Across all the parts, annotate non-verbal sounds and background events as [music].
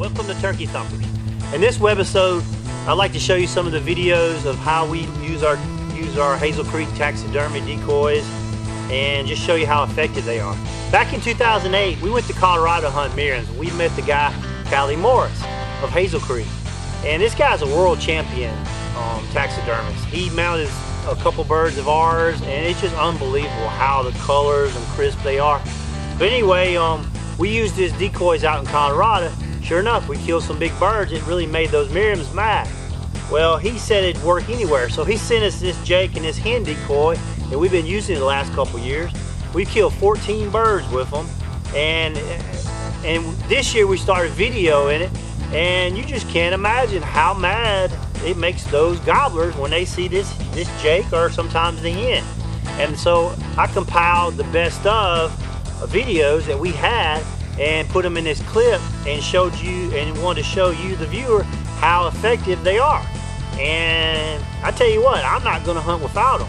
Welcome to Turkey Thumpers. In this webisode, I'd like to show you some of the videos of how we use our use our Hazel Creek taxidermy decoys and just show you how effective they are. Back in 2008, we went to Colorado to hunt Merriams. We met the guy, Callie Morris of Hazel Creek. And this guy's a world champion um, taxidermist. He mounted a couple birds of ours, and it's just unbelievable how the colors and crisp they are. But anyway, um, we used his decoys out in Colorado. Sure enough, we killed some big birds. It really made those Merriams mad. Well, he said it'd work anywhere, so he sent us this Jake and this hen decoy, and we've been using it the last couple years. We've killed 14 birds with them, and and this year we started videoing it, and you just can't imagine how mad it makes those gobblers when they see this this Jake or sometimes the hen. And so I compiled the best of videos that we had and put them in this clip and showed you and wanted to show you the viewer how effective they are. And I tell you what, I'm not going to hunt without them.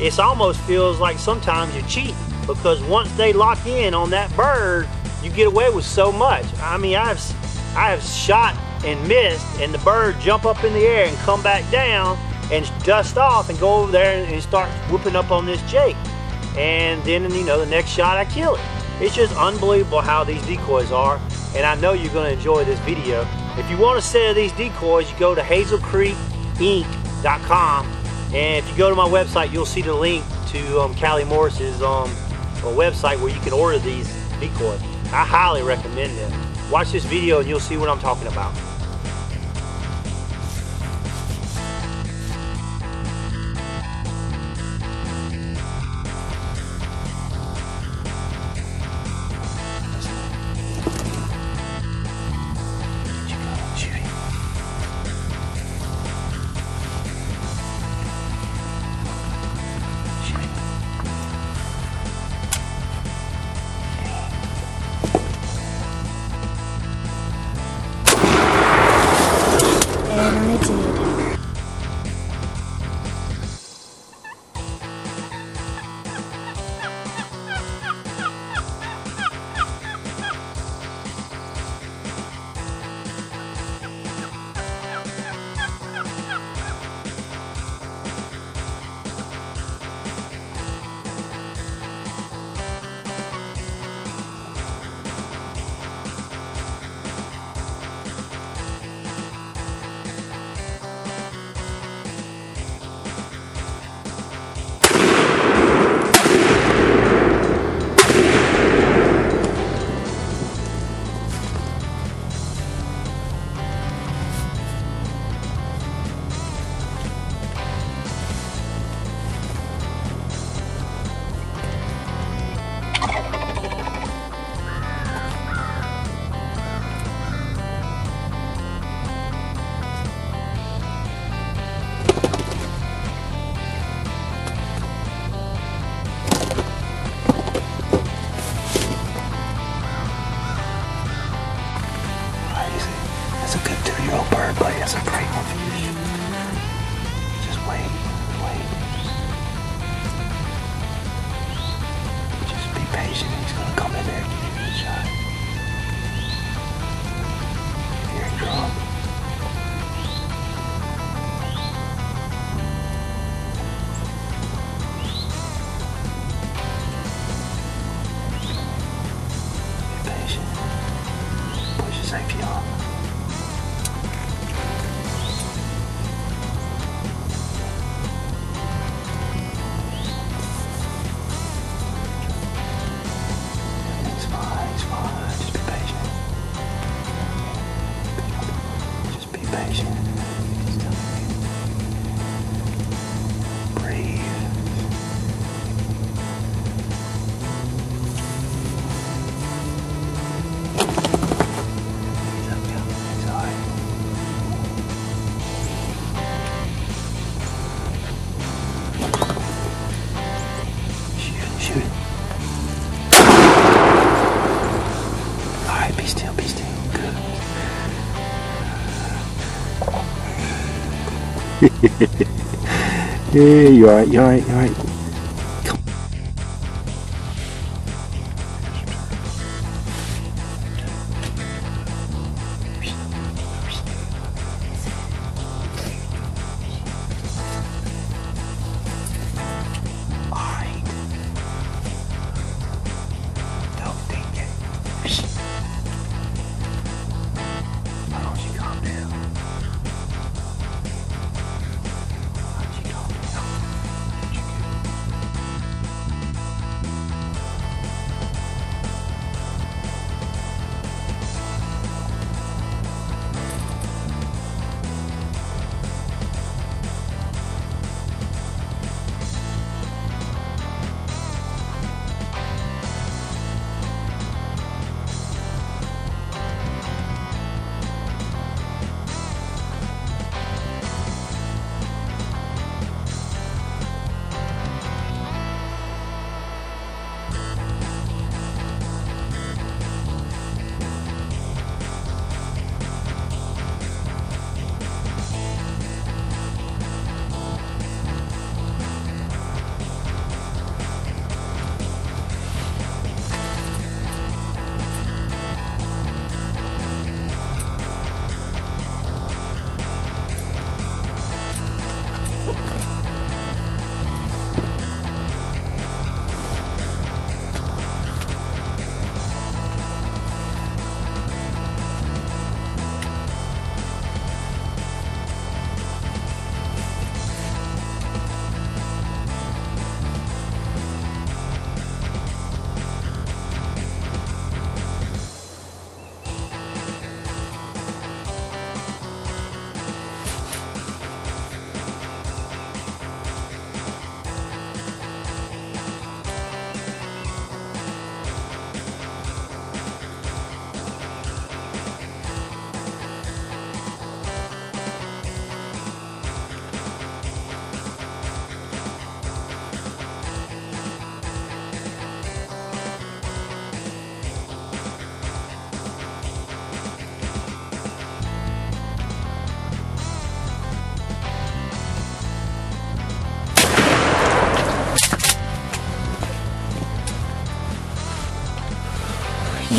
It almost feels like sometimes you're cheating because once they lock in on that bird, you get away with so much. I mean, I've I have shot and missed, and the bird jump up in the air and come back down and dust off and go over there and start whooping up on this Jake. And then, you know, the next shot I kill it. It's just unbelievable how these decoys are, and I know you're going to enjoy this video. If you want a set of these decoys, you go to hazelcreekinc.com, and if you go to my website, you'll see the link to um, Callie Morris's um, website where you can order these decoys. I highly recommend them. Watch this video and you'll see what I'm talking about. That's a good two-year-old bird, but it's a great one for you. Just wait, wait. Just be patient. He's gonna come in there Just be yeah, you alright, you alright, you alright. Come.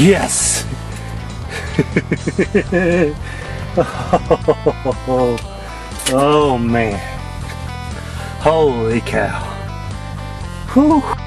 Yes! oh, [laughs] oh man. Holy cow. Whew.